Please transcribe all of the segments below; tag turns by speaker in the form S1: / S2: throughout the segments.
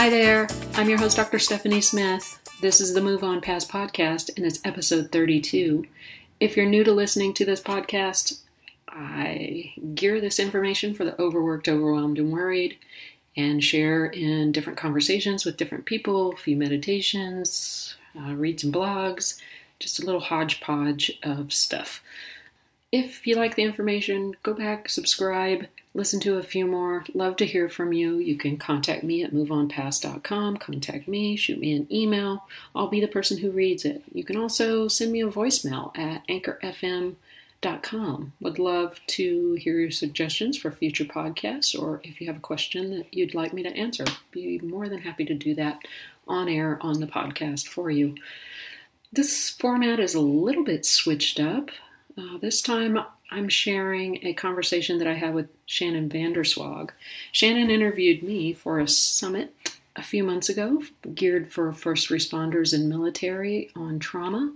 S1: Hi there, I'm your host, Dr. Stephanie Smith. This is the Move On Past podcast, and it's episode 32. If you're new to listening to this podcast, I gear this information for the overworked, overwhelmed, and worried, and share in different conversations with different people, a few meditations, uh, read some blogs, just a little hodgepodge of stuff. If you like the information, go back, subscribe, listen to a few more. Love to hear from you. You can contact me at moveonpast.com. Contact me, shoot me an email. I'll be the person who reads it. You can also send me a voicemail at anchorfm.com. Would love to hear your suggestions for future podcasts or if you have a question that you'd like me to answer. Be more than happy to do that on air on the podcast for you. This format is a little bit switched up. Uh, this time I'm sharing a conversation that I had with Shannon VanderZwaag. Shannon interviewed me for a summit a few months ago geared for first responders and military on trauma.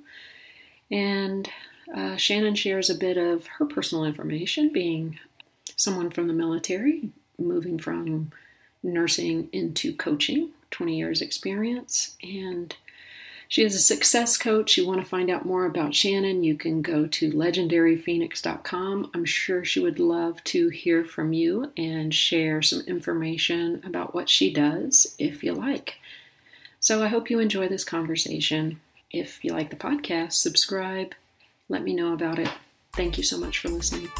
S1: And uh, Shannon shares a bit of her personal information, being someone from the military, moving from nursing into coaching, 20 years experience, and she is a success coach. You want to find out more about Shannon, you can go to legendaryphoenix.com. I'm sure she would love to hear from you and share some information about what she does if you like. So I hope you enjoy this conversation. If you like the podcast, subscribe, let me know about it. Thank you so much for listening.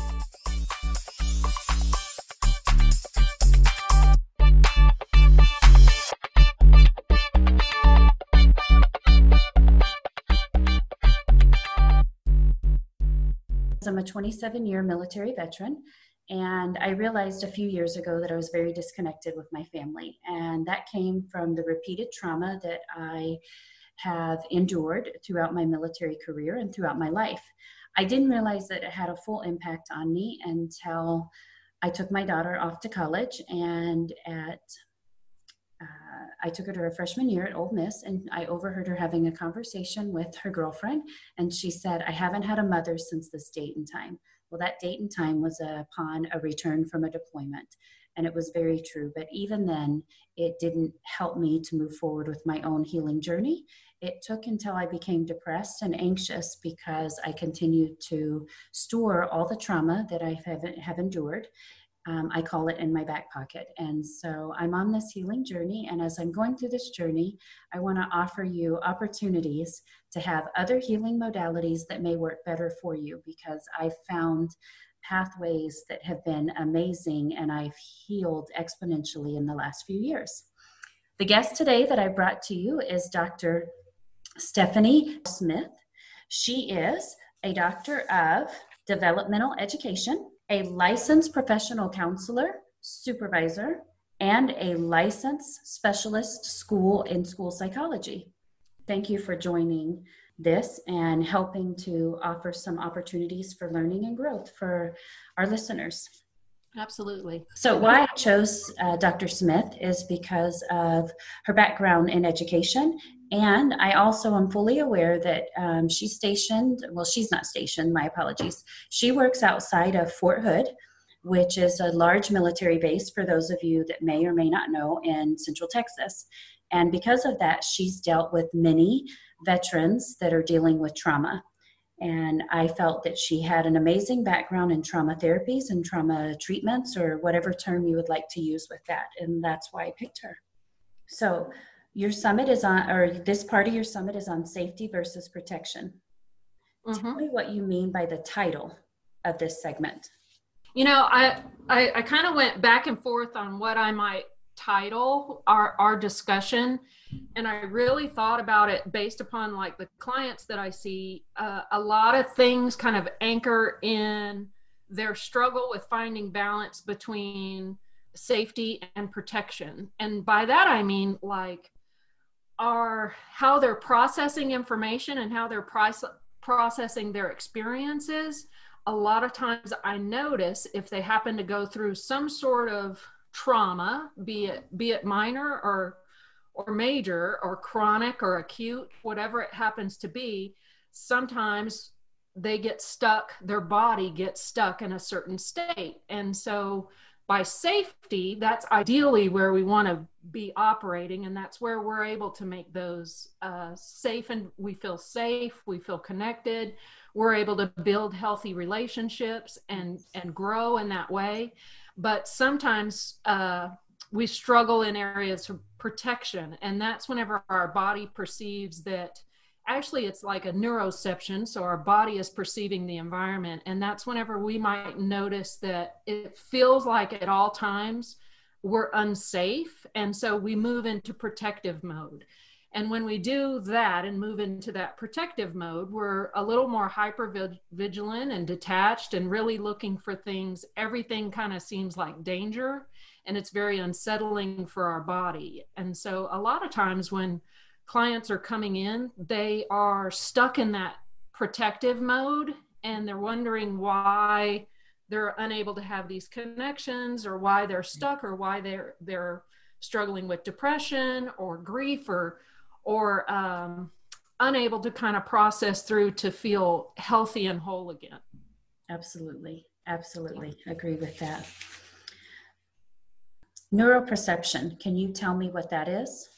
S2: 27 year military veteran. And I realized a few years ago that I was very disconnected with my family. And that came from the repeated trauma that I have endured throughout my military career and throughout my life. I didn't realize that it had a full impact on me until I took my daughter off to college. And at I took her to her freshman year at Ole Miss, and I overheard her having a conversation with her girlfriend. And she said, I haven't had a mother since this date and time. Well, that date and time was upon a return from a deployment. And it was very true. But even then, it didn't help me to move forward with my own healing journey. It took until I became depressed and anxious because I continued to store all the trauma that I have, have endured um, I call it in my back pocket. And so I'm on this healing journey. And as I'm going through this journey, I want to offer you opportunities to have other healing modalities that may work better for you because I've found pathways that have been amazing and I've healed exponentially in the last few years. The guest today that I brought to you is Dr. Stephanie Smith. She is a doctor of developmental education a licensed professional counselor, supervisor, and a licensed specialist school in school psychology. Thank you for joining this and helping to offer some opportunities for learning and growth for our listeners.
S1: Absolutely.
S2: So, why I chose uh, Dr. Smith is because of her background in education and I also am fully aware that um, she's stationed, well, she's not stationed, my apologies. She works outside of Fort Hood, which is a large military base for those of you that may or may not know in Central Texas. And because of that, she's dealt with many veterans that are dealing with trauma. And I felt that she had an amazing background in trauma therapies and trauma treatments, or whatever term you would like to use with that. And that's why I picked her. So, your summit is on, or this part of your summit is on safety versus protection. Mm-hmm. Tell me what you mean by the title of this segment.
S1: You know, I I, I kind of went back and forth on what I might title our our discussion, and I really thought about it based upon like the clients that I see. Uh, a lot of things kind of anchor in their struggle with finding balance between safety and protection, and by that I mean like are how they're processing information and how they're price, processing their experiences. A lot of times I notice if they happen to go through some sort of trauma, be it be it minor or or major or chronic or acute, whatever it happens to be, sometimes they get stuck, their body gets stuck in a certain state. And so
S3: by safety, that's ideally where we want to be operating, and that's where we're able to make those uh, safe and we feel safe, we feel connected, we're able to build healthy relationships and and grow in that way. But sometimes uh, we struggle in areas of protection, and that's whenever our body perceives that actually it's like a neuroception so our body is perceiving the environment and that's whenever we might notice that it feels like at all times we're unsafe and so we move into protective mode. And when we do that and move into that protective mode we're a little more hyper vigilant and detached and really looking for things. Everything kind of seems like danger and it's very unsettling for our body. And so a lot of times when clients are coming in, they are stuck in that protective mode and they're wondering why they're unable to have these connections or why they're stuck or why they're they're struggling with depression or grief or or um, unable to kind of process through to feel healthy and whole again.
S2: Absolutely. Absolutely. Agree with that. Neuroperception. Can you tell me what that is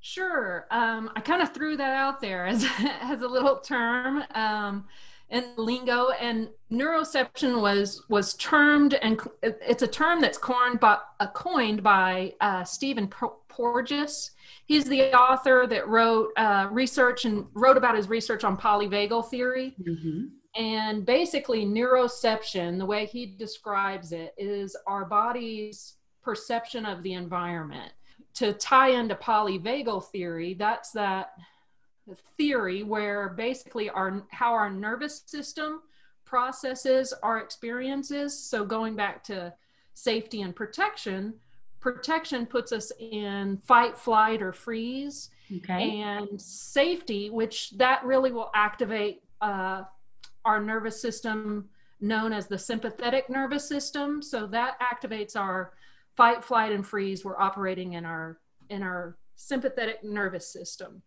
S3: Sure. Um, I kind of threw that out there as, as a little term um, in lingo, and neuroception was was termed, and it's a term that's coined by, uh, coined by uh, Stephen Porges. He's the author that wrote uh, research and wrote about his research on polyvagal theory. Mm-hmm. And basically, neuroception, the way he describes it, is our body's perception of the environment to tie into polyvagal theory, that's that theory where basically our how our nervous system processes our experiences. So going back to safety and protection, protection puts us in fight, flight, or freeze. Okay. And safety, which that really will activate uh, our nervous system known as the sympathetic nervous system. So that activates our fight, flight, and freeze were operating in our in our sympathetic nervous system.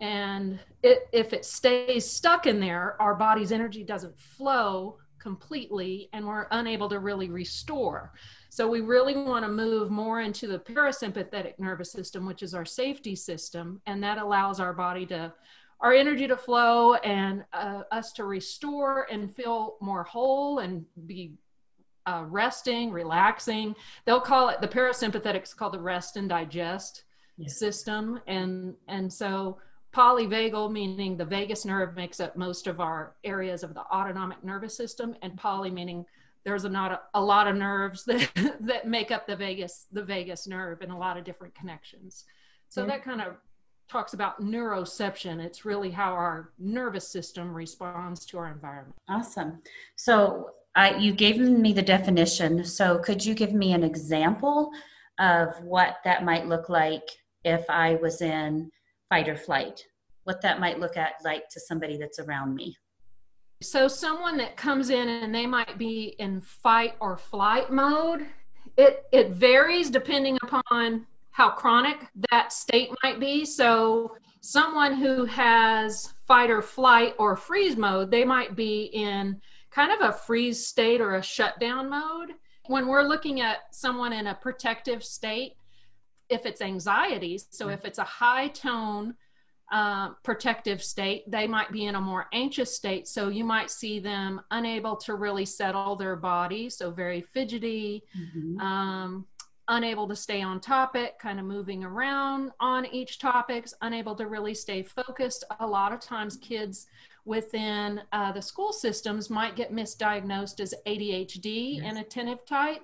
S3: And it, if it stays stuck in there, our body's energy doesn't flow completely and we're unable to really restore. So we really want to move more into the parasympathetic nervous system, which is our safety system, and that allows our body to our energy to flow and uh, us to restore and feel more whole and be uh, resting, relaxing. They'll call it the parasympathetics called the rest and digest yes. system, and and so polyvagal meaning the vagus nerve makes up most of our areas of the autonomic nervous system, and poly meaning there's a, not a, a lot of nerves that that make up the vagus the vagus nerve and a lot of different connections. So yeah. that kind of talks about neuroception. It's really how our nervous system responds to our environment.
S2: Awesome. So I, you gave me the definition. So could you give me an example of what that might look like if I was in fight or flight? What that might look at like to somebody that's around me?
S3: So someone that comes in and they might be in fight or flight mode, it it varies depending upon how chronic that state might be. So someone who has fight or flight or freeze mode, they might be in kind of a freeze state or a shutdown mode. When we're looking at someone in a protective state, if it's anxiety, so if it's a high tone uh, protective state, they might be in a more anxious state. So you might see them unable to really settle their body, so very fidgety, mm-hmm. um, unable to stay on topic, kind of moving around on each topics, unable to really stay focused. A lot of times, kids within uh, the school systems might get misdiagnosed as ADHD yes. and attentive type.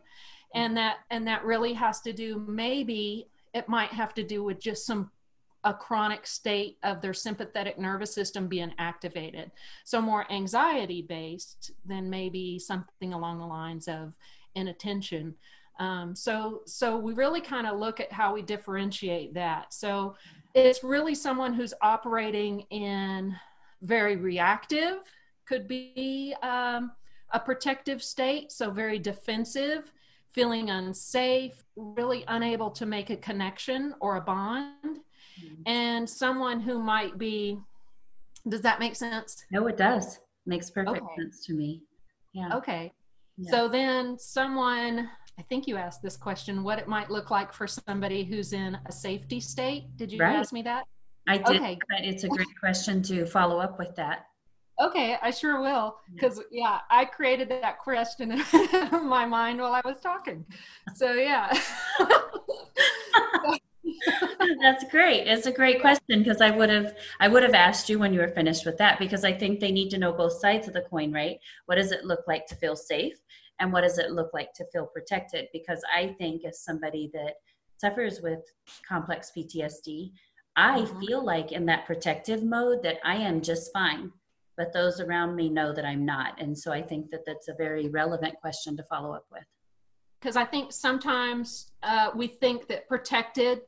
S3: And that and that really has to do maybe it might have to do with just some a chronic state of their sympathetic nervous system being activated. So more anxiety based than maybe something along the lines of inattention. Um, so so we really kind of look at how we differentiate that. So it's really someone who's operating in very reactive could be um, a protective state, so very defensive, feeling unsafe, really unable to make a connection or a bond. Mm-hmm. And someone who might be, does that make sense?
S2: No, it does. Makes perfect okay. sense to me.
S3: Yeah. Okay. Yeah. So then someone I think you asked this question what it might look like for somebody who's in a safety state. Did you
S2: Right.
S3: ask me that?
S2: I did,
S3: Okay.
S2: but it's a great question to follow up with that.
S3: Okay, I sure will. Because, yeah, I created that question in my mind while I was talking. So, yeah.
S2: That's great. It's a great question because I would have I would have asked you when you were finished with that because I think they need to know both sides of the coin, right? What does it look like to feel safe and what does it look like to feel protected? Because I think as somebody that suffers with complex PTSD, I
S3: Mhm.
S2: feel like in that protective mode that I am just fine, but those around me know that I'm not. And so I think that that's a very relevant question to follow up with.
S3: because I think sometimes uh, we think that protected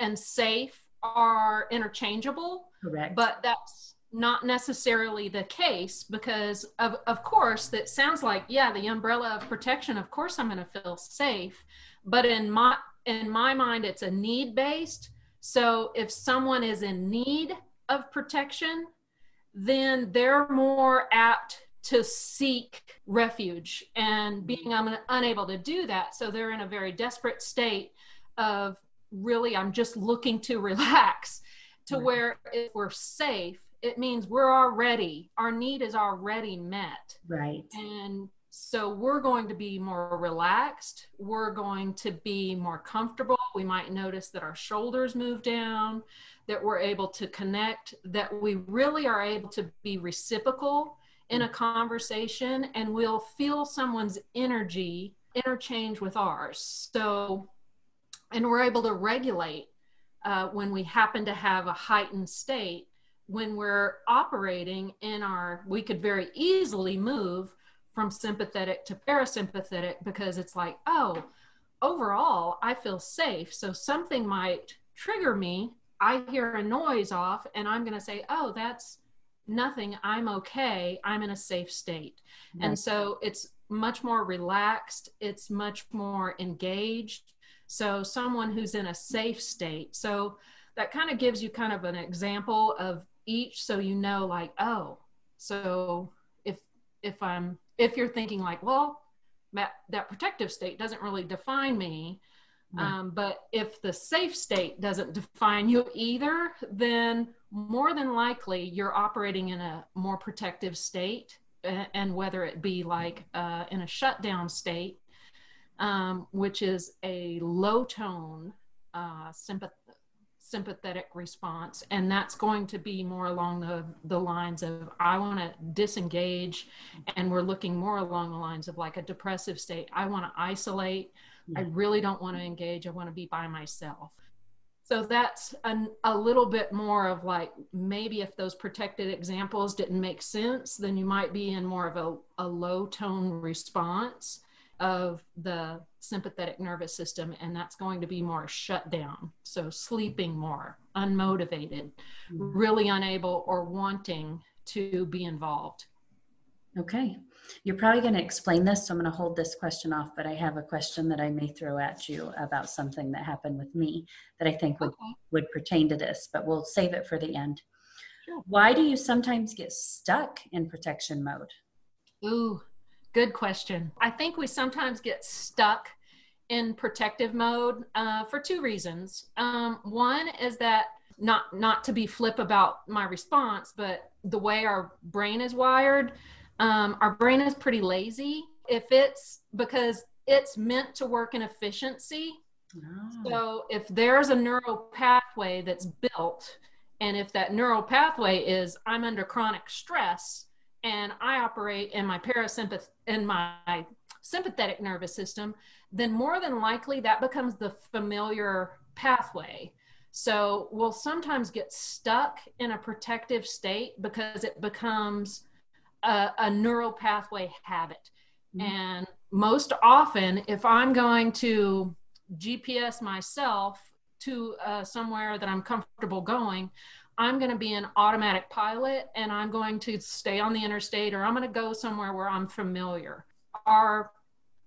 S3: and safe are interchangeable,
S2: Correct.
S3: but that's not necessarily the case because of, of course that sounds like yeah the umbrella of protection of course i'm going to feel safe but in my in my mind it's a need based so if someone is in need of protection then they're more apt to seek refuge and being un- unable to do that so they're in a very desperate state of really i'm just looking to relax to
S2: Right.
S3: where if we're safe it means we're already our need is already met
S2: right.
S3: and so we're going to be more relaxed. We're going to be more comfortable. We might notice that our shoulders move down that we're able to connect that we really are able to be reciprocal in a conversation and we'll feel someone's energy interchange with ours. So and we're able to regulate uh, when we happen to have a heightened state when we're operating in our we could very easily move from sympathetic to parasympathetic because it's like oh overall i feel safe. So something might trigger me. I hear a noise off and i'm going to say oh that's nothing. I'm okay. I'm in a safe state. And so it's much more relaxed. It's much more engaged. So someone who's in a safe state. So that kind of gives you kind of an example of each so you know like oh so if if i'm if you're thinking like well that, that protective state doesn't really define me um, but if the safe state doesn't define you either then more than likely you're operating in a more protective state a- and whether it be like uh, in a shutdown state um, which is a low tone uh, sympath- sympathetic response and that's going to be more along the, the lines of i want to disengage and we're looking more along the lines of like a depressive state. I want to isolate. I really don't want to engage. I want to be by myself. So that's an, a little bit more of like maybe if those protected examples didn't make sense then you might be in more of a, a low tone response of the sympathetic nervous system and that's going to be more shut down so sleeping more unmotivated
S2: Mm.
S3: really unable or wanting to be involved
S2: Okay. You're probably going to explain this, so I'm going to hold this question off, but I have a question that I may throw at you about something that happened with me that I think would,
S3: okay
S2: would pertain to this, but we'll save it for the end.
S3: Sure.
S2: Why do you sometimes get stuck in protection mode?
S3: Ooh, good question. I think we sometimes get stuck in protective mode uh, for two reasons. Um, one is that not not to be flip about my response, but the way our brain is wired, um, our brain is pretty lazy. If it's because it's meant to work in efficiency,
S2: Oh,
S3: so if there's a neural pathway that's built, and if that neural pathway is I'm under chronic stress and I operate in my parasympath in my sympathetic nervous system, then more than likely that becomes the familiar pathway. So we'll sometimes get stuck in a protective state because it becomes a, a neural pathway habit.
S2: Mhm.
S3: And most often, if I'm going to GPS myself to uh, somewhere that I'm comfortable going, I'm going to be an automatic pilot and I'm going to stay on the interstate or I'm going to go somewhere where I'm familiar. Our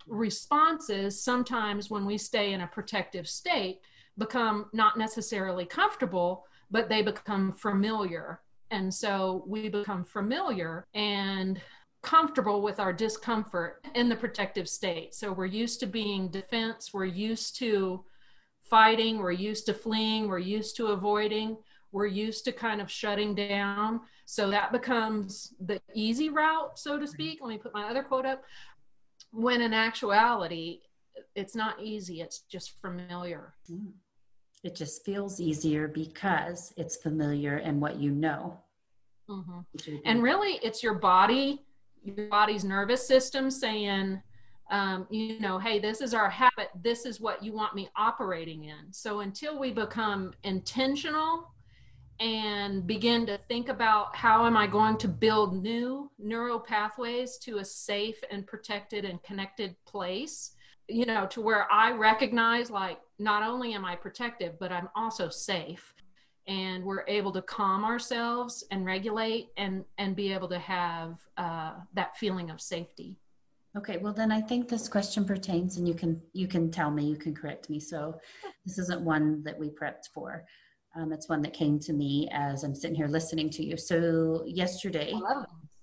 S3: responses sometimes when we stay in a protective state become not necessarily comfortable, but they become familiar. And so we become familiar and comfortable with our discomfort in the protective state. So we're used to being defense, we're used to fighting, we're used to fleeing, we're used to avoiding, we're used to kind of shutting down. So that becomes the easy route, so to speak. Let me put my other quote up. When in actuality, it's not easy, it's just familiar.
S2: Hmm. It just feels easier because it's familiar and what you know.
S3: Mm-hmm. And really, it's your body, your body's nervous system saying, um, you know, hey, this is our habit. This is what you want me operating in. So until we become intentional and begin to think about how am I going to build new neural pathways to a safe and protected and connected place, you know, to where I recognize like not only am I protective, but I'm also safe. And we're able to calm ourselves and regulate and, and be able to have uh, that feeling of safety.
S2: Okay, well then I think this question pertains, and you can you can tell me, you can correct me. So this isn't one that we prepped for. Um, it's one that came to me as I'm sitting here listening to you. So yesterday,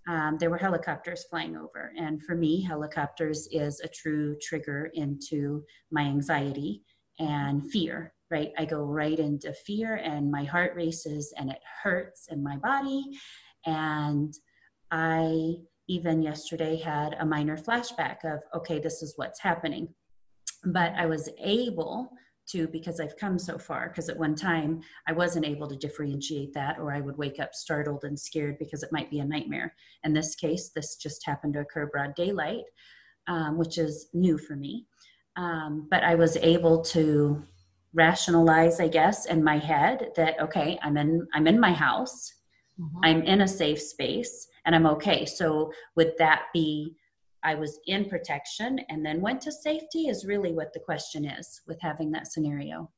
S2: um, there were helicopters flying over, and for me, helicopters is a true trigger into my anxiety and fear. Right, I go right into fear, and my heart races, and it hurts in my body, and I even yesterday had a minor flashback of, okay, this is what's happening. But I was able to, because I've come so far, because at one time I wasn't able to differentiate that, or I would wake up startled and scared because it might be a nightmare. In this case, this just happened to occur broad daylight, um, which is new for me. Um, but I was able to rationalize, I guess, in my head that okay, I'm in I'm in my house, mm-hmm. I'm in a safe space and I'm okay. So would that be I was in protection and then went to safety is really what the question is with having that scenario.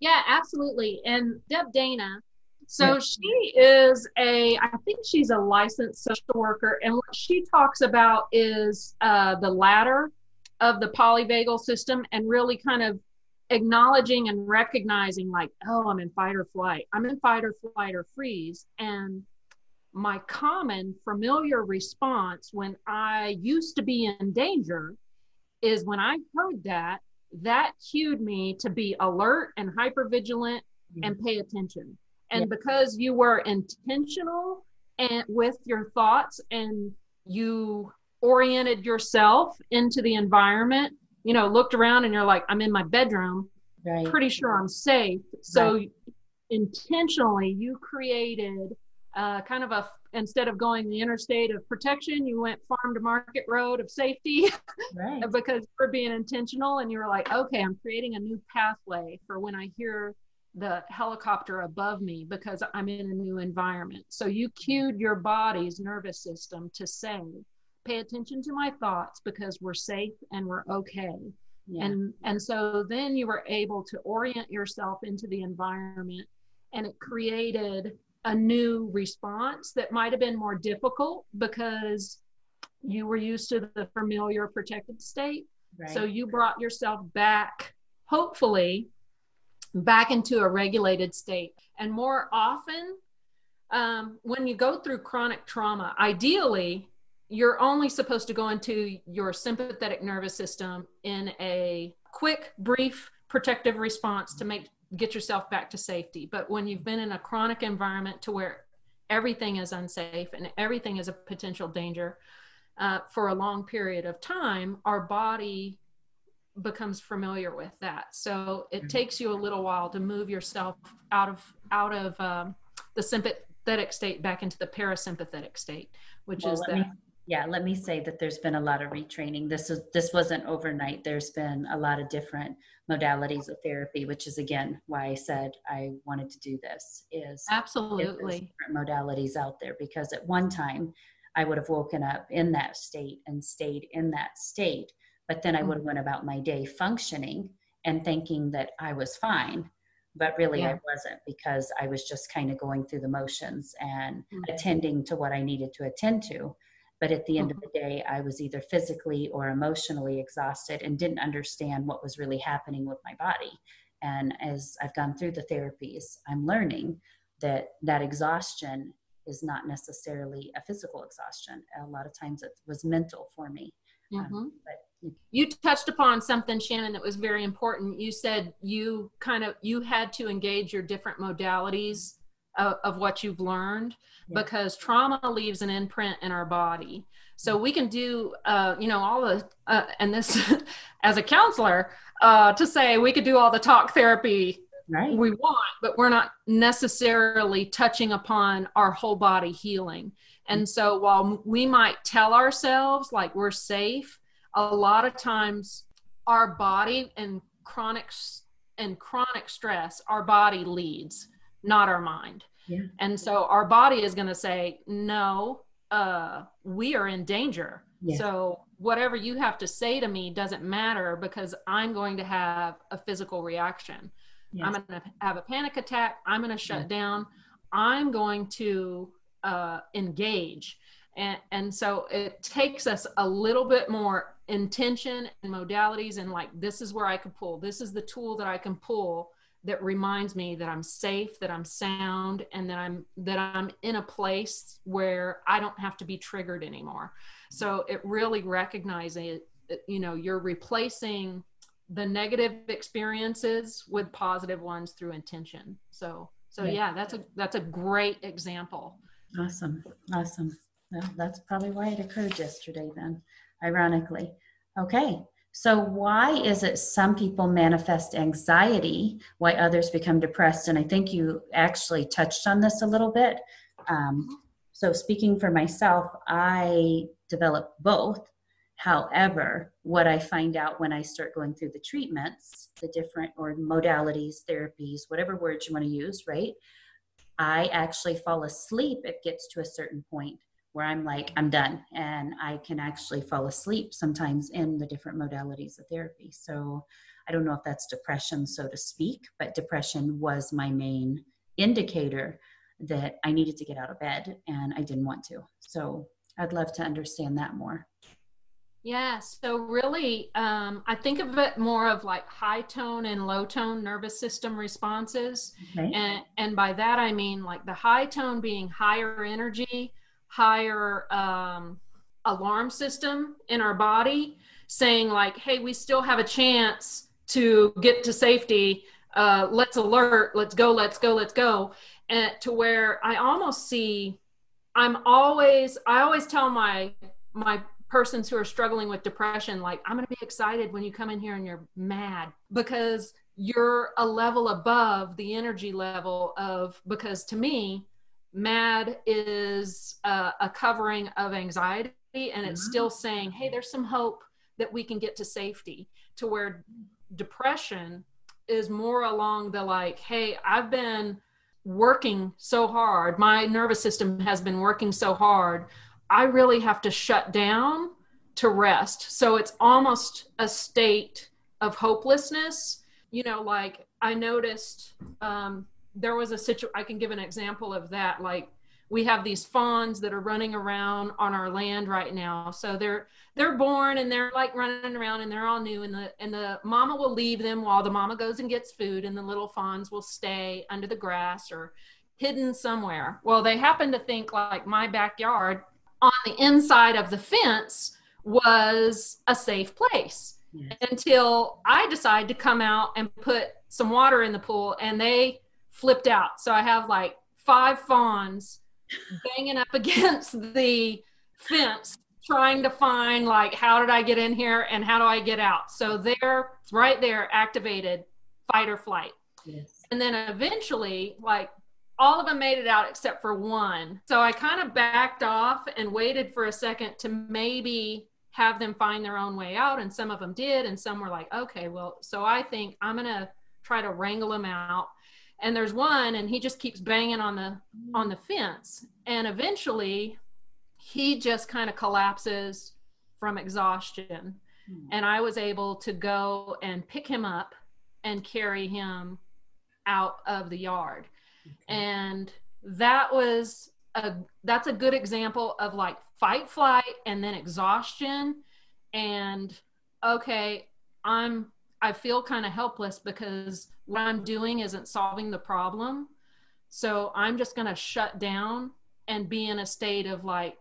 S3: Yeah, absolutely. And Deb Dana, so yeah. she is a, I think she's a licensed social worker, and what she talks about is uh, the ladder of the polyvagal system and really kind of acknowledging and recognizing, like, oh, I'm in fight or flight, I'm in fight or flight or freeze, and my common familiar response when I used to be in danger is when I heard that, that cued me to be alert and hyper vigilant mm-hmm. and pay attention. And yeah. because you were intentional and with your thoughts and you oriented yourself into the environment, you know, looked around and you're like, I'm in my bedroom, right. pretty sure I'm safe. So right. intentionally you created uh, kind of a instead of going the interstate of protection, you went farm to market road of safety right. because you're being intentional and you were like, okay, I'm creating a new pathway for when I hear the helicopter above me because I'm in a new environment. So you cued your body's nervous system to say, pay attention to my thoughts because we're safe and we're okay. Yeah. And and so then you were able to orient yourself into the environment and it created a new response that might have been more difficult because you were used to the familiar protected state. Right. So you brought yourself back, hopefully, back into a regulated state. And more often, um, when you go through chronic trauma, ideally, you're only supposed to go into your sympathetic nervous system in a quick, brief protective response to make get yourself back to safety. But when you've been in a chronic environment to where everything is unsafe and everything is a potential danger uh, for a long period of time, our body becomes familiar with that. So it mm-hmm. takes you a little while to move yourself out of out of um, the sympathetic state back into the parasympathetic state, which well, is the
S2: yeah let me say that there's been a lot of retraining this is this wasn't overnight there's been a lot of different modalities of therapy which is again why i said i wanted to do this is
S3: absolutely
S2: modalities out there because at one time i would have woken up in that state and stayed in that state but then i would have mm-hmm. went about my day functioning and thinking that i was fine but really yeah. I wasn't because I was just kind of going through the motions and mm-hmm. attending to what I needed to attend to. But at the end of mm-hmm. the day, I was either physically or emotionally exhausted and didn't understand what was really happening with my body. And as I've gone through the therapies, I'm learning that that exhaustion is not necessarily a physical exhaustion. A lot of times it was mental for me. Um,
S3: Mhm.
S2: Um, but
S3: you touched upon something shannon that was very important you said you kind of you had to engage your different modalities of, of what you've learned
S2: Yeah.
S3: because trauma leaves an imprint in our body so we can do uh, you know all the uh, and this as a counselor uh, to say we could do all the talk therapy
S2: right.
S3: we want, but we're not necessarily touching upon our whole body healing. And so while we might tell ourselves like we're safe, a lot of times our body and chronic and chronic stress, our body leads, not our mind.
S2: Yeah.
S3: And so our body is going to say, no, uh, we are in danger.
S2: Yeah.
S3: So whatever you have to say to me doesn't matter because I'm going to have a physical reaction.
S2: Yes.
S3: I'm going to have a panic attack. I'm going to shut down. I'm going to uh, engage. And, and so it takes us a little bit more intention and modalities and like this is where I can pull. This is the tool that I can pull that reminds me that I'm safe, that I'm sound, and that I'm that I'm in a place where I don't have to be triggered anymore. So it really recognizing it, you know, you're replacing the negative experiences with positive ones through intention. So so
S2: Yeah.
S3: yeah, that's a that's a great example.
S2: Awesome. Awesome. Well, that's probably why it occurred yesterday, then, ironically. Okay. So, why is it some people manifest anxiety, why others become depressed? And I think you actually touched on this a little bit. Um, so, speaking for myself, I develop both. However, what I find out when I start going through the treatments, the different or modalities, therapies, whatever words you want to use, right? I actually fall asleep. It gets to a certain point where I'm like, I'm done. And I can actually fall asleep sometimes in the different modalities of therapy. So I don't know if that's depression, so to speak, but depression was my main indicator that I needed to get out of bed and I didn't want to. So I'd love to understand that more.
S3: Yeah, so really, um, I think of it more of like high tone and low tone nervous system responses.
S2: Okay.
S3: And, and by that, I mean like the high tone being higher energy, higher um, alarm system in our body, saying like, hey, we still have a chance to get to safety. Uh, let's alert, let's go, let's go, let's go. And to where I almost see, I'm always, I always tell my, my persons who are struggling with depression like i'm going to be excited when you come in here and you're mad because you're a level above the energy level of because to me mad is uh, a covering of anxiety and it's still saying hey there's some hope that we can get to safety to where depression is more along the like hey i've been working so hard my nervous system has been working so hard I really have to shut down to rest. So it's almost a state of hopelessness. You know, like I noticed um, there was a situation, I can give an example of that. Like we have these fawns that are running around on our land right now. So they're they're born and they're like running around and they're all new and the and the mama will leave them while the mama goes and gets food and the little fawns will stay under the grass or hidden somewhere. Well, they happen to think like my backyard on the inside of the fence was a safe place
S2: Yes.
S3: until I decided to come out and put some water in the pool and they flipped out. So I have like five fawns banging up against the fence trying to find like how did I get in here and how do I get out. So they're right there activated fight or flight.
S2: Yes.
S3: And then eventually like all of them made it out except for one. So I kind of backed off and waited for a second to maybe have them find their own way out. And some of them did. And some were like, okay, well, so I think I'm going to try to wrangle them out. And there's one, and he just keeps banging on the on the fence. And eventually, he just kind of collapses from exhaustion. Hmm. And I was able to go and pick him up and carry him out of the yard and that was a that's a good example of like fight flight and then exhaustion and okay i'm i feel kind of helpless because what i'm doing isn't solving the problem so i'm just going to shut down and be in a state of like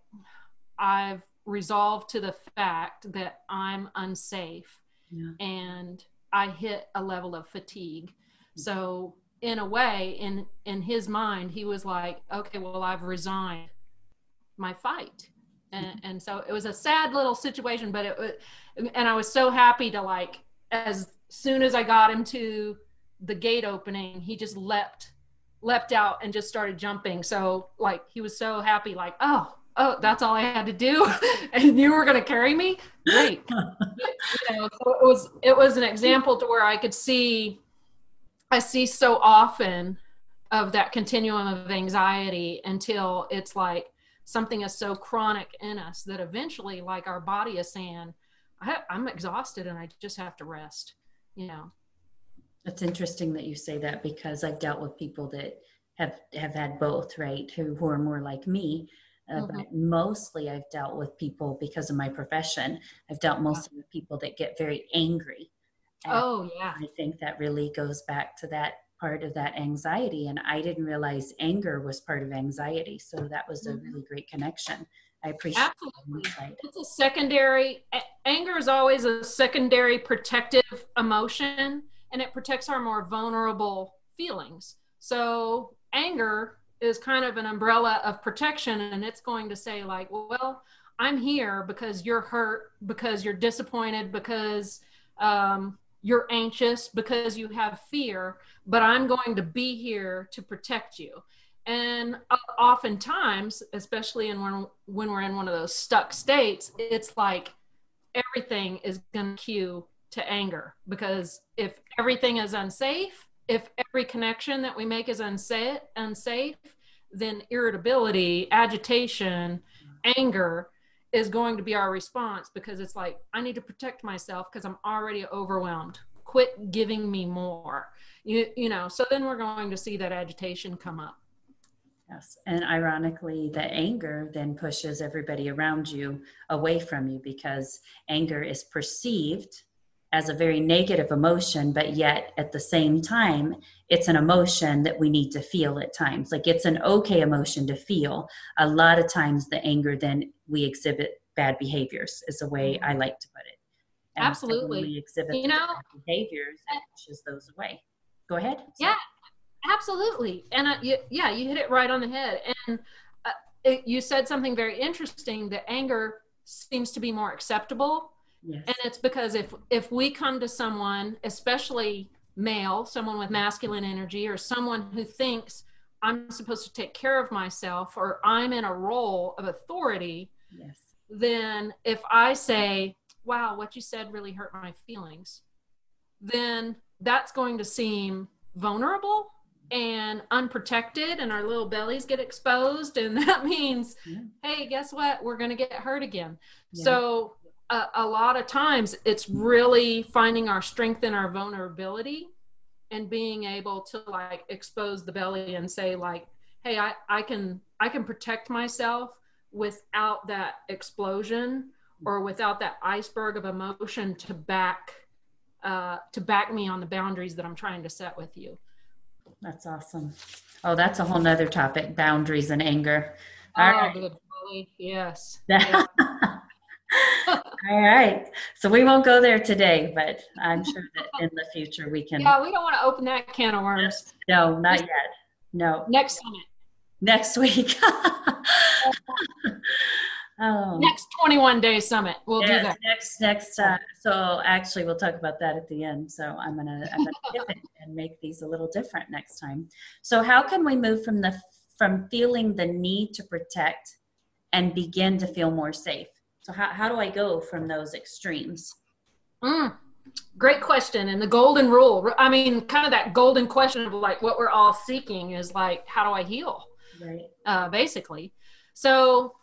S3: i've resolved to the fact that i'm unsafe yeah. and i hit a level of fatigue so in a way in in his mind he was like okay well i've resigned my fight and, mm-hmm. and so it was a sad little situation but it was and i was so happy to like as soon as i got him to the gate opening he just leapt leapt out and just started jumping. So like he was so happy like oh oh that's all i had to do. And you were going to carry me? Great. You know so it was it was an example to where i could see I see so often of that continuum of anxiety until it's like something is so chronic in us that eventually, like our body is saying, I, am exhausted and I just have to rest, you know.
S2: It's interesting that you say that because I've dealt with people that have have had both, right? Who who are more like me. Uh, mm-hmm. But mostly, I've dealt with people because of my profession. I've dealt mostly with people that get very angry
S3: and oh, yeah.
S2: I think that really goes back to that part of that anxiety. And I didn't realize anger was part of anxiety. So that was a mm-hmm. really great connection. I appreciate
S3: Absolutely. It's a secondary, anger is always a secondary protective emotion and it protects our more vulnerable feelings. So anger is kind of an umbrella of protection and it's going to say like, well, I'm here because you're hurt, because you're disappointed, because um, you're anxious because you have fear, but I'm going to be here to protect you. And oftentimes, especially in when, when we're in one of those stuck states, it's like everything is going to cue to anger because if everything is unsafe, if every connection that we make is unsafe, unsafe, then irritability, agitation, anger is going to be our response because it's like i need to protect myself because i'm already overwhelmed. Quit giving me more. You you know so then we're going to see that agitation come up.
S2: Yes and ironically the anger then pushes everybody around you away from you because anger is perceived as a very negative emotion, but yet at the same time, it's an emotion that we need to feel at times. Like it's an okay emotion to feel. A lot of times, the anger, then we exhibit bad behaviors, is the way I like to put it.
S3: And Absolutely.
S2: we exhibit you know, behaviors, it pushes those away. Go ahead.
S3: Yeah, absolutely. And uh, you, yeah, you hit it right on the head. And uh, it, you said something very interesting that anger seems to be more acceptable Yes. And it's because if if we come to someone, especially male, someone with masculine energy, or someone who thinks I'm supposed to take care of myself, or I'm in a role of authority, yes. then if I say, "Wow, what you said really hurt my feelings," then that's going to seem vulnerable and unprotected and our little bellies get exposed and that means yeah. hey guess what we're going to get hurt again yeah. so a, a lot of times it's really finding our strength and our vulnerability and being able to like expose the belly and say like hey I, I can i can protect myself without that explosion or without that iceberg of emotion to back uh, to back me on the boundaries that i'm trying to set with you.
S2: That's awesome. Oh that's a whole nother topic boundaries and anger.
S3: Oh, All right. yes, yes.
S2: All right. So we won't go there today, but I'm sure that in the future we can.
S3: Yeah, we don't want to open that can of worms.
S2: No, not yet. No.
S3: Next summit.
S2: Next week.
S3: oh. Next 21 day summit. We'll yes, do that.
S2: Next, next. Uh, so actually, we'll talk about that at the end. So I'm gonna, I'm gonna pivot and make these a little different next time. So how can we move from the from feeling the need to protect and begin to feel more safe? So how, how do I go from those extremes?
S3: Mm, great question. And the golden rule, I mean, kind of that golden question of like what we're all seeking is like, how do I heal? Right. Uh, basically. So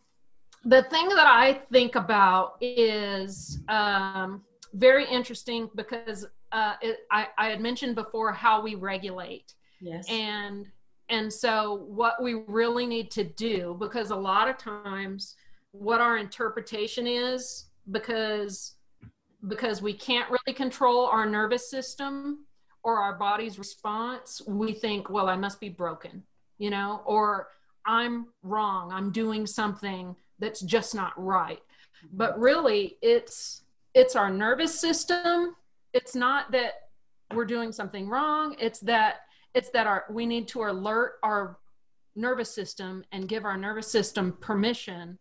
S3: the thing that I think about is um, very interesting because uh, it, I, I had mentioned before how we regulate. Yes. And and so what we really need to do because a lot of times what our interpretation is because because we can't really control our nervous system or our body's response we think well i must be broken you know or I'm wrong. I'm doing something that's just not right. But really, it's it's our nervous system. It's not that we're doing something wrong. It's that it's that our we need to alert our nervous system and give our nervous system permission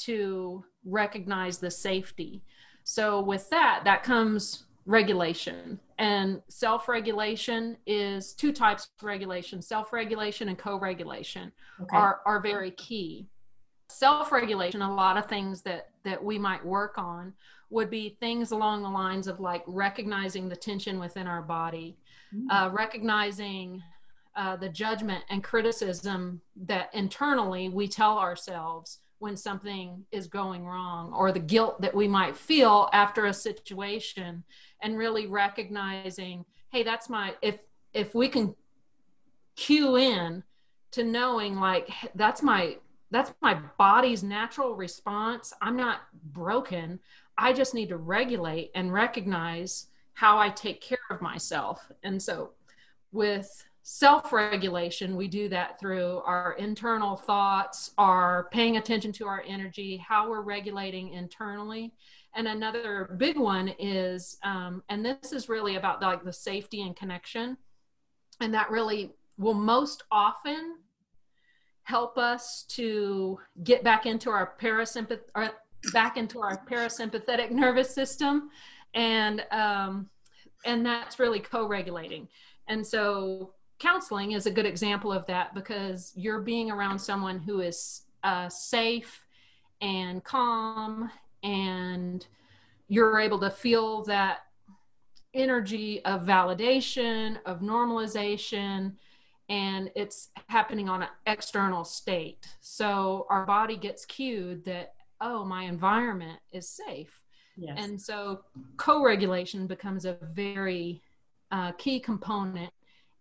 S3: to recognize the safety. So with that, that comes regulation. And self regulation is two types of regulation self regulation and co regulation okay. are, are very key. Self regulation, a lot of things that, that we might work on would be things along the lines of like recognizing the tension within our body, mm. uh, recognizing uh, the judgment and criticism that internally we tell ourselves when something is going wrong or the guilt that we might feel after a situation and really recognizing hey that's my if if we can cue in to knowing like that's my that's my body's natural response. I'm not broken. I just need to regulate and recognize how i take care of myself. And so with self regulation, we do that through our internal thoughts, our paying attention to our energy, how we're regulating internally. And another big one is, um, and this is really about like the safety and connection. And that really will most often help us to get back into our parasympath back into our parasympathetic nervous system and um, and that's really co-regulating and so counseling is a good example of that because you're being around someone who is uh, safe and calm and you're able to feel that energy of validation of normalization and it's happening on an external state so our body gets cued that oh my environment is safe yes. and so co-regulation becomes a very uh, key component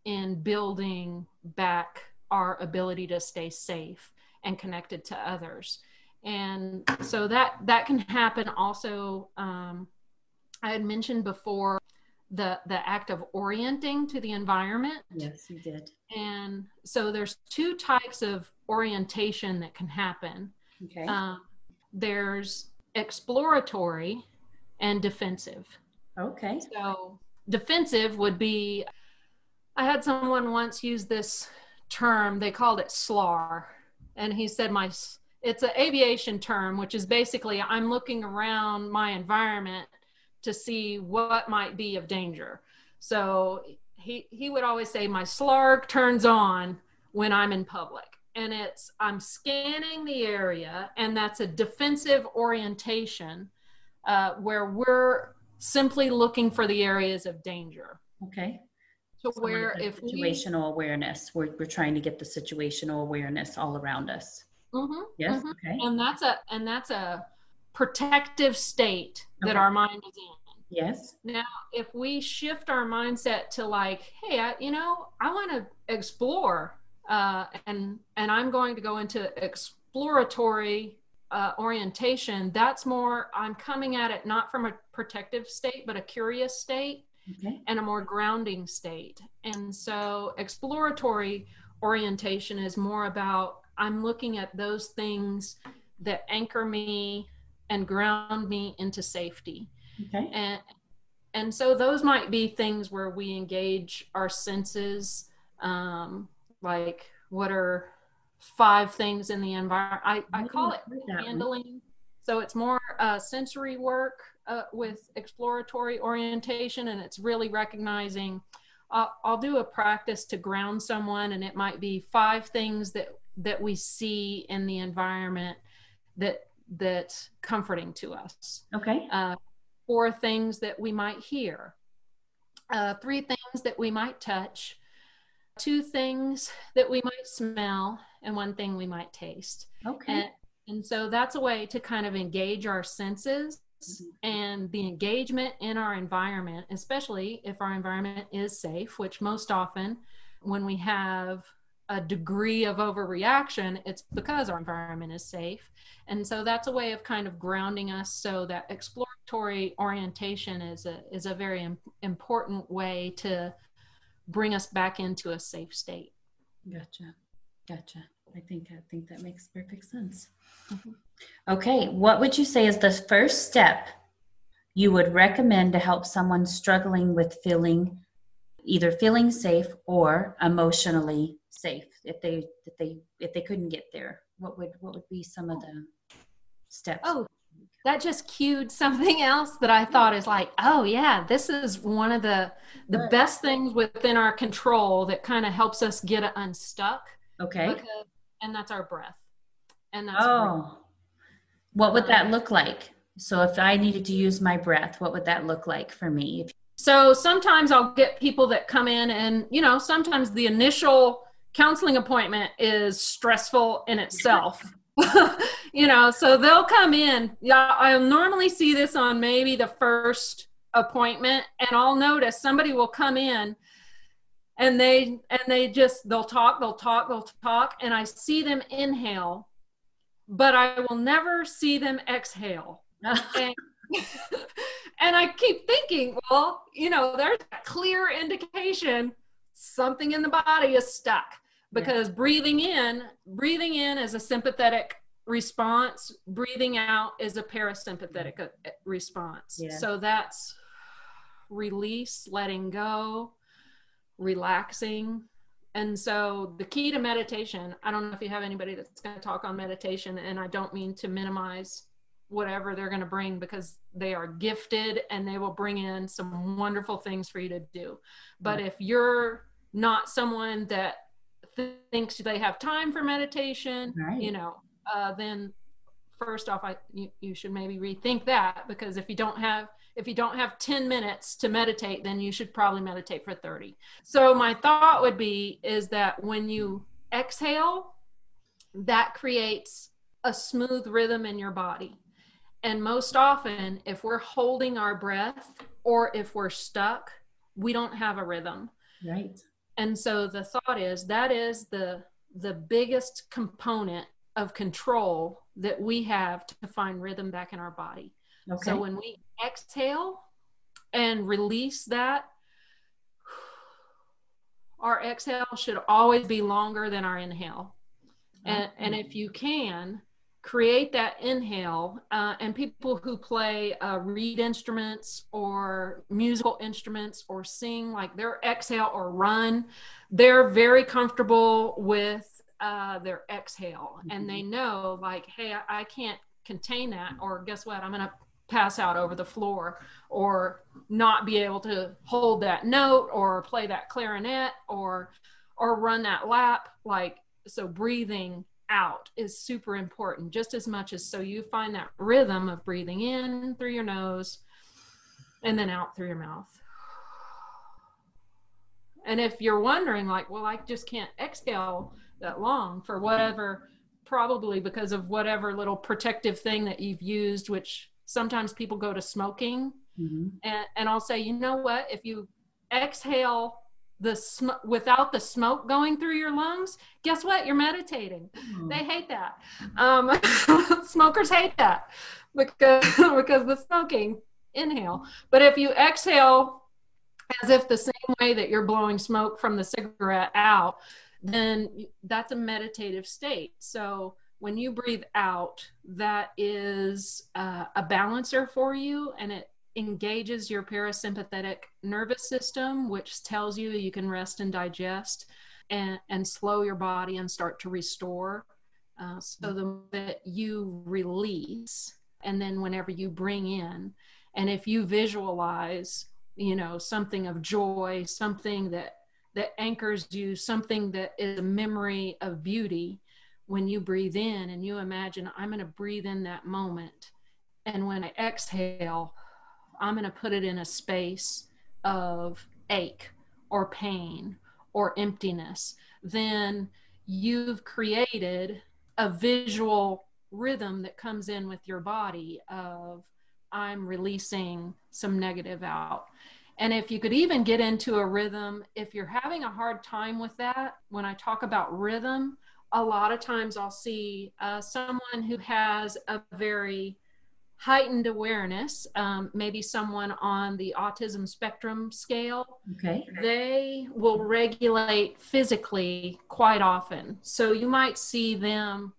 S3: in building back our ability to stay safe and connected to others. And so that that can happen also um, i had mentioned before the the act of orienting to the environment.
S2: Yes you did.
S3: And so there's two types of orientation that can happen. Okay. Um, there's exploratory and defensive.
S2: Okay.
S3: So defensive would be I had someone once use this term. They called it SLAR, and he said my it's an aviation term, which is basically I'm looking around my environment to see what might be of danger. So he he would always say my SLAR turns on when I'm in public, and it's I'm scanning the area, and that's a defensive orientation uh, where we're simply looking for the areas of danger.
S2: Okay
S3: to so where if
S2: situational we, awareness we're, we're trying to get the situational awareness all around us.
S3: Mm-hmm,
S2: yes
S3: mm-hmm. okay. And that's a and that's a protective state that okay. our mind is in.
S2: Yes.
S3: Now if we shift our mindset to like hey I, you know i want to explore uh, and and i'm going to go into exploratory uh, orientation that's more i'm coming at it not from a protective state but a curious state okay. and a more grounding state. And so exploratory orientation is more about I'm looking at those things that anchor me and ground me into safety. Okay. And and so those might be things where we engage our senses, um, like what are five things in the environment. I, I call it handling. So it's more uh, sensory work uh, with exploratory orientation and it's really recognizing uh, I'll do a practice to ground someone and it might be five things that that we see in the environment that that's comforting to us.
S2: Okay. Uh,
S3: four things that we might hear. Uh, three things that we might touch. Two things that we might smell and one thing we might taste.
S2: Okay.
S3: And, and so that's a way to kind of engage our senses and the engagement in our environment, especially if our environment is safe, which most often when we have a degree of overreaction, it's because our environment is safe. And so that's a way of kind of grounding us so that exploratory orientation is a, is a very important way to bring us back into a safe state.
S2: Gotcha. Gotcha. I think I think that makes perfect sense. Mm-hmm. Okay, what would you say is the first step you would recommend to help someone struggling with feeling either feeling safe or emotionally safe if they if they if they couldn't get there? What would what would be some of the steps?
S3: Oh that just cued something else that i thought is like oh yeah this is one of the the best things within our control that kind of helps us get unstuck.
S2: Okay.
S3: Because, and that's our breath. And that's
S2: oh what would that look like so if I needed to use my breath, what would that look like for me?
S3: So sometimes I'll get people that come in and, you know, sometimes the initial counseling appointment is stressful in itself. you know, so they'll come in. Yeah, I'll normally see this on maybe the first appointment and I'll notice somebody will come in and they and they just they'll talk, they'll talk, they'll talk and I see them inhale, but I will never see them exhale and, and I keep thinking, well, you know, there's a clear indication something in the body is stuck because yeah. breathing in, breathing in is a sympathetic response, breathing out is a parasympathetic uh, response. Yeah. So that's release, letting go, relaxing. And so the key to meditation, I don't know if you have anybody that's going to talk on meditation, and I don't mean to minimize whatever they're going to bring because they are gifted and they will bring in some wonderful things for you to do. But if you're not someone that th- thinks they have time for meditation, right. you know, uh, then first off, I you, you should maybe rethink that because if you don't have if you don't have 10 minutes to meditate, then you should probably meditate for 30. So my thought would be is that when you exhale, that creates a smooth rhythm in your body and most often, if we're holding our breath or if we're stuck, we don't have a rhythm.
S2: Right.
S3: And so the thought is that is the the biggest component of control that we have to find rhythm back in our body. Okay. So when we exhale and release that, our exhale should always be longer than our inhale. And, and if you can, create that inhale uh, and people who play uh, reed instruments or musical instruments or sing like their exhale or run they're very comfortable with uh, their exhale mm-hmm. and they know like hey I, I can't contain that or guess what i'm gonna pass out over the floor or not be able to hold that note or play that clarinet or or run that lap like so breathing out is super important just as much as so you find that rhythm of breathing in through your nose and then out through your mouth. And if you're wondering, like, well, I just can't exhale that long for whatever, probably because of whatever little protective thing that you've used, which sometimes people go to smoking. Mm-hmm. And, and I'll say, you know what? If you exhale the sm- without the smoke going through your lungs guess what you're meditating mm. they hate that um, smokers hate that because because the smoking inhale but if you exhale as if the same way that you're blowing smoke from the cigarette out then that's a meditative state so when you breathe out that is uh, a balancer for you and it engages your parasympathetic nervous system, which tells you you can rest and digest and, and slow your body and start to restore. Uh, so the that you release, and then whenever you bring in, and if you visualize, you know, something of joy, something that that anchors you, something that is a memory of beauty, when you breathe in and you imagine, I'm going to breathe in that moment. And when I exhale, I'm going to put it in a space of ache or pain or emptiness, then you've created a visual rhythm that comes in with your body of I'm releasing some negative out. And if you could even get into a rhythm, if you're having a hard time with that, when I talk about rhythm, a lot of times I'll see uh, someone who has a very heightened awareness, um, maybe someone on the autism spectrum scale,
S2: Okay.
S3: they will regulate physically quite often. So you might see them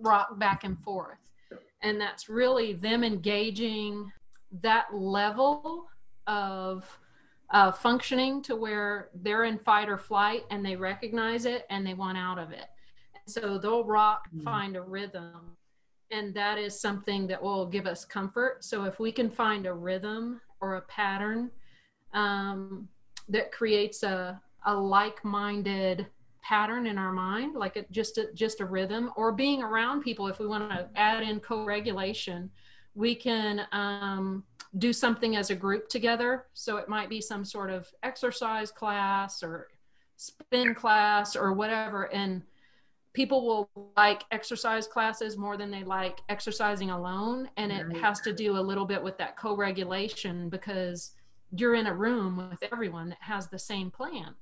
S3: rock back and forth. And that's really them engaging that level of uh, functioning to where they're in fight or flight and they recognize it and they want out of it. And so they'll rock,
S2: Mm.
S3: find a rhythm. And that is something that will give us comfort. So if we can find a rhythm or a pattern um, that creates a, a like-minded pattern in our mind, like a, just a, just a rhythm, or being around people. If we want to add in co-regulation, we can um, do something as a group together. So it might be some sort of exercise class or spin class or whatever, and people will like exercise classes more than they like exercising alone. And it has to do a little bit with that co-regulation because you're in a room with everyone that has the same plan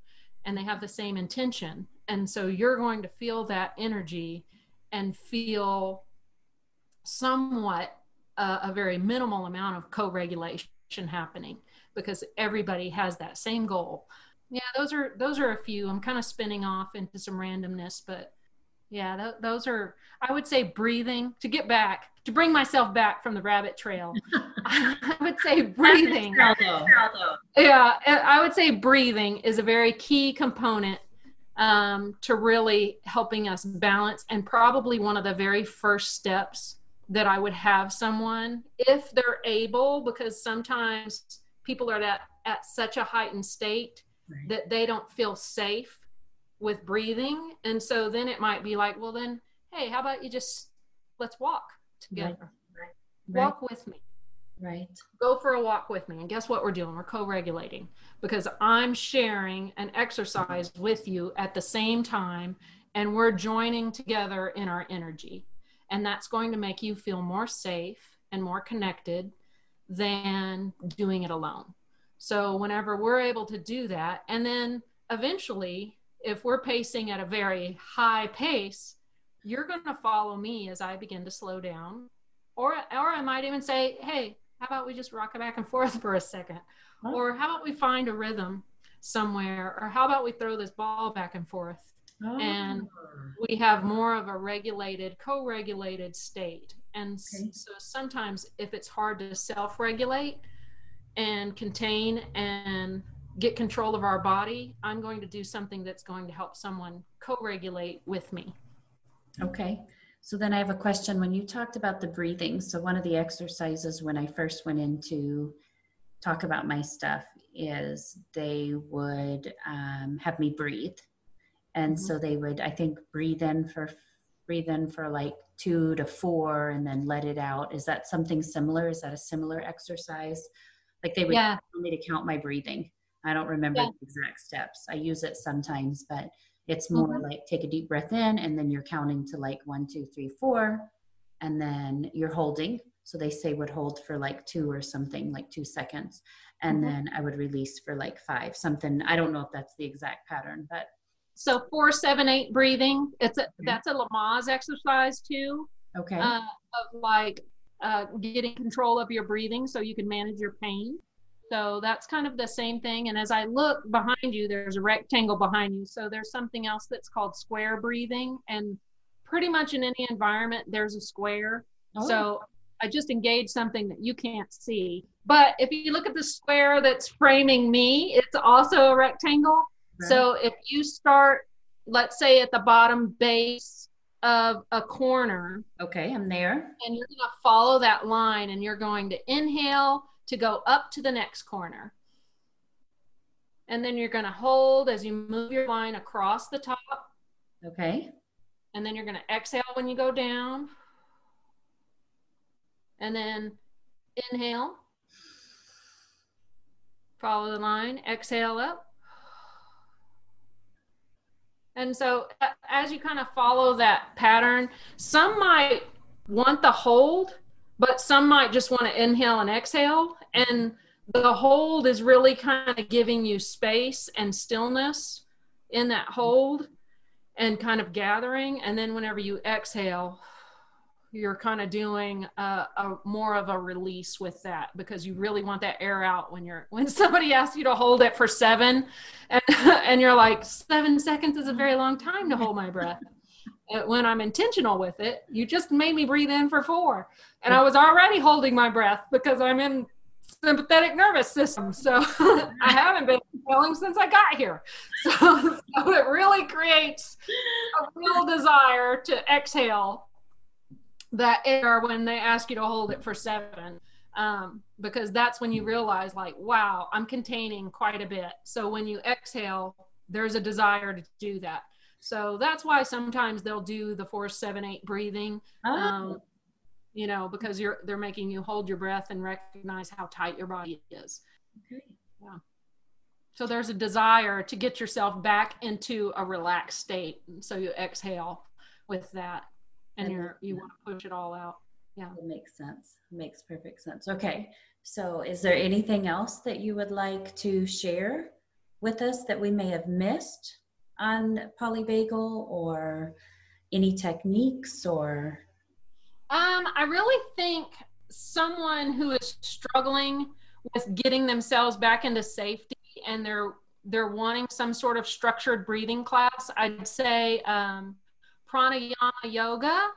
S3: and they have the same intention. And so you're going to feel that energy and feel somewhat uh, a very minimal amount of co-regulation happening because everybody has that same goal. Yeah those are those are a few. I'm kind of spinning off into some randomness but yeah th- those are i would say breathing to get back to bring myself back from the rabbit trail. I would say breathing. yeah i would say breathing is a very key component um, to really helping us balance and probably one of the very first steps that i would have someone if they're able because sometimes people are at, at such a heightened state
S2: Right.
S3: that they don't feel safe with breathing. And so then it might be like well then hey how about you just let's walk together.
S2: Right.
S3: walk with me.
S2: Right.
S3: go for a walk with me. And guess what we're doing? We're co-regulating because i'm sharing an exercise with you at the same time and we're joining together in our energy and that's going to make you feel more safe and more connected than doing it alone. So whenever we're able to do that and then eventually if we're pacing at a very high pace you're going to follow me as i begin to slow down. Or or i might even say hey how about we just rock it back and forth for a second?
S2: Oh.
S3: or how about we find a rhythm somewhere? Or how about we throw this ball back and forth And- we have more of a regulated co-regulated state and
S2: Okay.
S3: so sometimes if it's hard to self-regulate and contain and get control of our body i'm going to do something that's going to help someone co-regulate with me
S2: Okay. So then I have a question. When you talked about the breathing, so one of the exercises when I first went in to talk about my stuff is they would um, have me breathe. And so they would, I think, breathe in for breathe in for like two to four and then let it out. Is that something similar? Is that a similar exercise? Like they would
S3: yeah
S2: tell me to count my breathing. I don't remember
S3: Yeah.
S2: the exact steps. I use it sometimes, but it's more
S3: Mhm.
S2: like take a deep breath in and then you're counting to like one, two, three, four, and then you're holding. So they say would hold for like two or something, like two seconds. And
S3: Mhm.
S2: then I would release for like five, something. I don't know if that's the exact pattern, but
S3: so four seven eight breathing it's a that's a lamaze exercise too
S2: okay.
S3: uh, of like uh, getting control of your breathing so you can manage your pain. So that's kind of the same thing. And as I look behind you, there's a rectangle behind you. So there's something else that's called square breathing. And pretty much in any environment, there's a square.
S2: Oh,
S3: So I just engage something that you can't see. But if you look at the square that's framing me, it's also a rectangle. So if you start, let's say at the bottom base of a corner,
S2: okay, I'm there.
S3: and you're going to follow that line and you're going to inhale to go up to the next corner. And then you're going to hold as you move your line across the top.
S2: Okay.
S3: And then you're going to exhale when you go down. And then inhale. Follow the line, exhale up. And so as you kind of follow that pattern, some might want the hold, but some might just want to inhale and exhale. And the hold is really kind of giving you space and stillness in that hold and kind of gathering. And then whenever you exhale, you're kind of doing a, a, more of a release with that because you really want that air out when you're when somebody asks you to hold it for seven and, and you're like seven seconds is a very long time to hold my breath. Uh, when i'm intentional with it you just made me breathe in for four and i was already holding my breath because i'm in sympathetic nervous system. So i haven't been feeling since i got here. So, so it really creates a real desire to exhale that air when they ask you to hold it for seven um, because that's when you realize like wow i'm containing quite a bit. So when you exhale there's a desire to do that. So that's why sometimes they'll do the four seven eight breathing oh. um, you know because you're they're making you hold your breath and recognize how tight your body is. Okay. Yeah. So there's a desire to get yourself back into a relaxed state. So you exhale with that and you're you want to push it all out. Yeah.
S2: It makes sense. It makes perfect sense. Okay. So is there anything else that you would like to share with us that we may have missed on polyvagal or any techniques or?
S3: Um i really think someone who is struggling with getting themselves back into safety and they're they're wanting some sort of structured breathing class i'd say um, pranayama yoga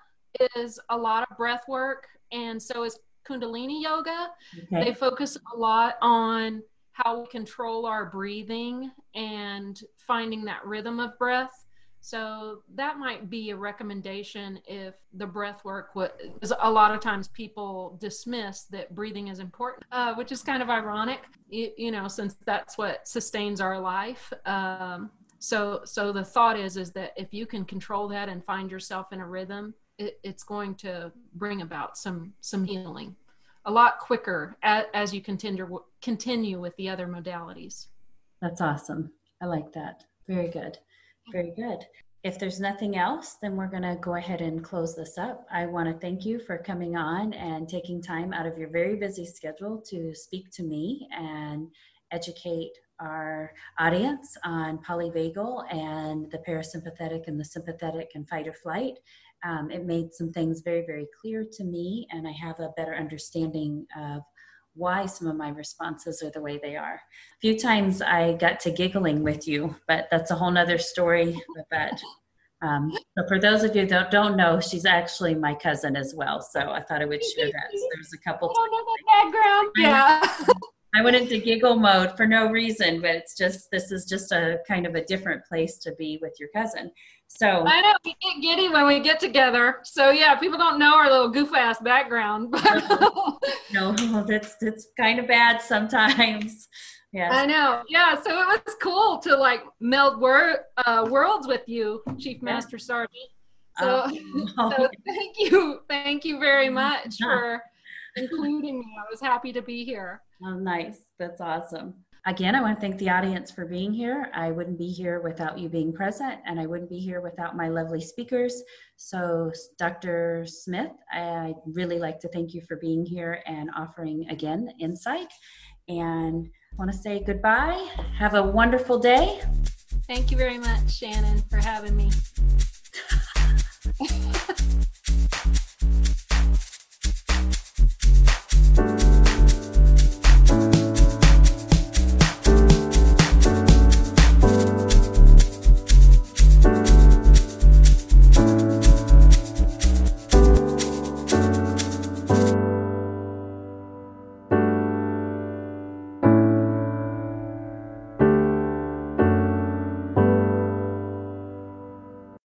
S3: is a lot of breath work and so is kundalini yoga okay. they focus a lot on how we control our breathing and finding that rhythm of breath so that might be a recommendation if the breath work was a lot of times people dismiss that breathing is important uh, which is kind of ironic you, you, know since that's what sustains our life um, so so the thought is is that if you can control that and find yourself in a rhythm it, it's going to bring about some some healing a lot quicker as, as you continue continue with the other modalities.
S2: That's awesome. I like that. Very good. Very good. If there's nothing else, then we're going to go ahead and close this up. I want to thank you for coming on and taking time out of your very busy schedule to speak to me and educate our audience on polyvagal and the parasympathetic and the sympathetic and fight or flight. Um, it made some things very, very clear to me, and I have a better understanding of why some of my responses are the way they are. A few times I got to giggling with you, but that's a whole nother story. But um, so for those of you that don't know, she's actually my cousin as well. So I thought I would share that. So there's a couple.
S3: I don't know the background. Yeah.
S2: I went into giggle mode for no reason, but it's just this is just a kind of a different place to be with your cousin. So
S3: I know we get giddy when we get together. So yeah, people don't know our little goof ass background.
S2: no, that's that's kind of bad sometimes.
S3: Yeah, I know. Yeah, so it was cool to like meld wor- uh, worlds with you, Chief Master. Sergeant. So, oh. so thank you, thank you very much for including me. I was happy to be here.
S2: Oh, nice. That's awesome. Again, I want to thank the audience for being here. I wouldn't be here without you being present, and I wouldn't be here without my lovely speakers. So, Dr. Smith, I'd really like to thank you for being here and offering again insight. And I want to say goodbye. Have a wonderful day.
S3: Thank you very much, Shannon, for having me.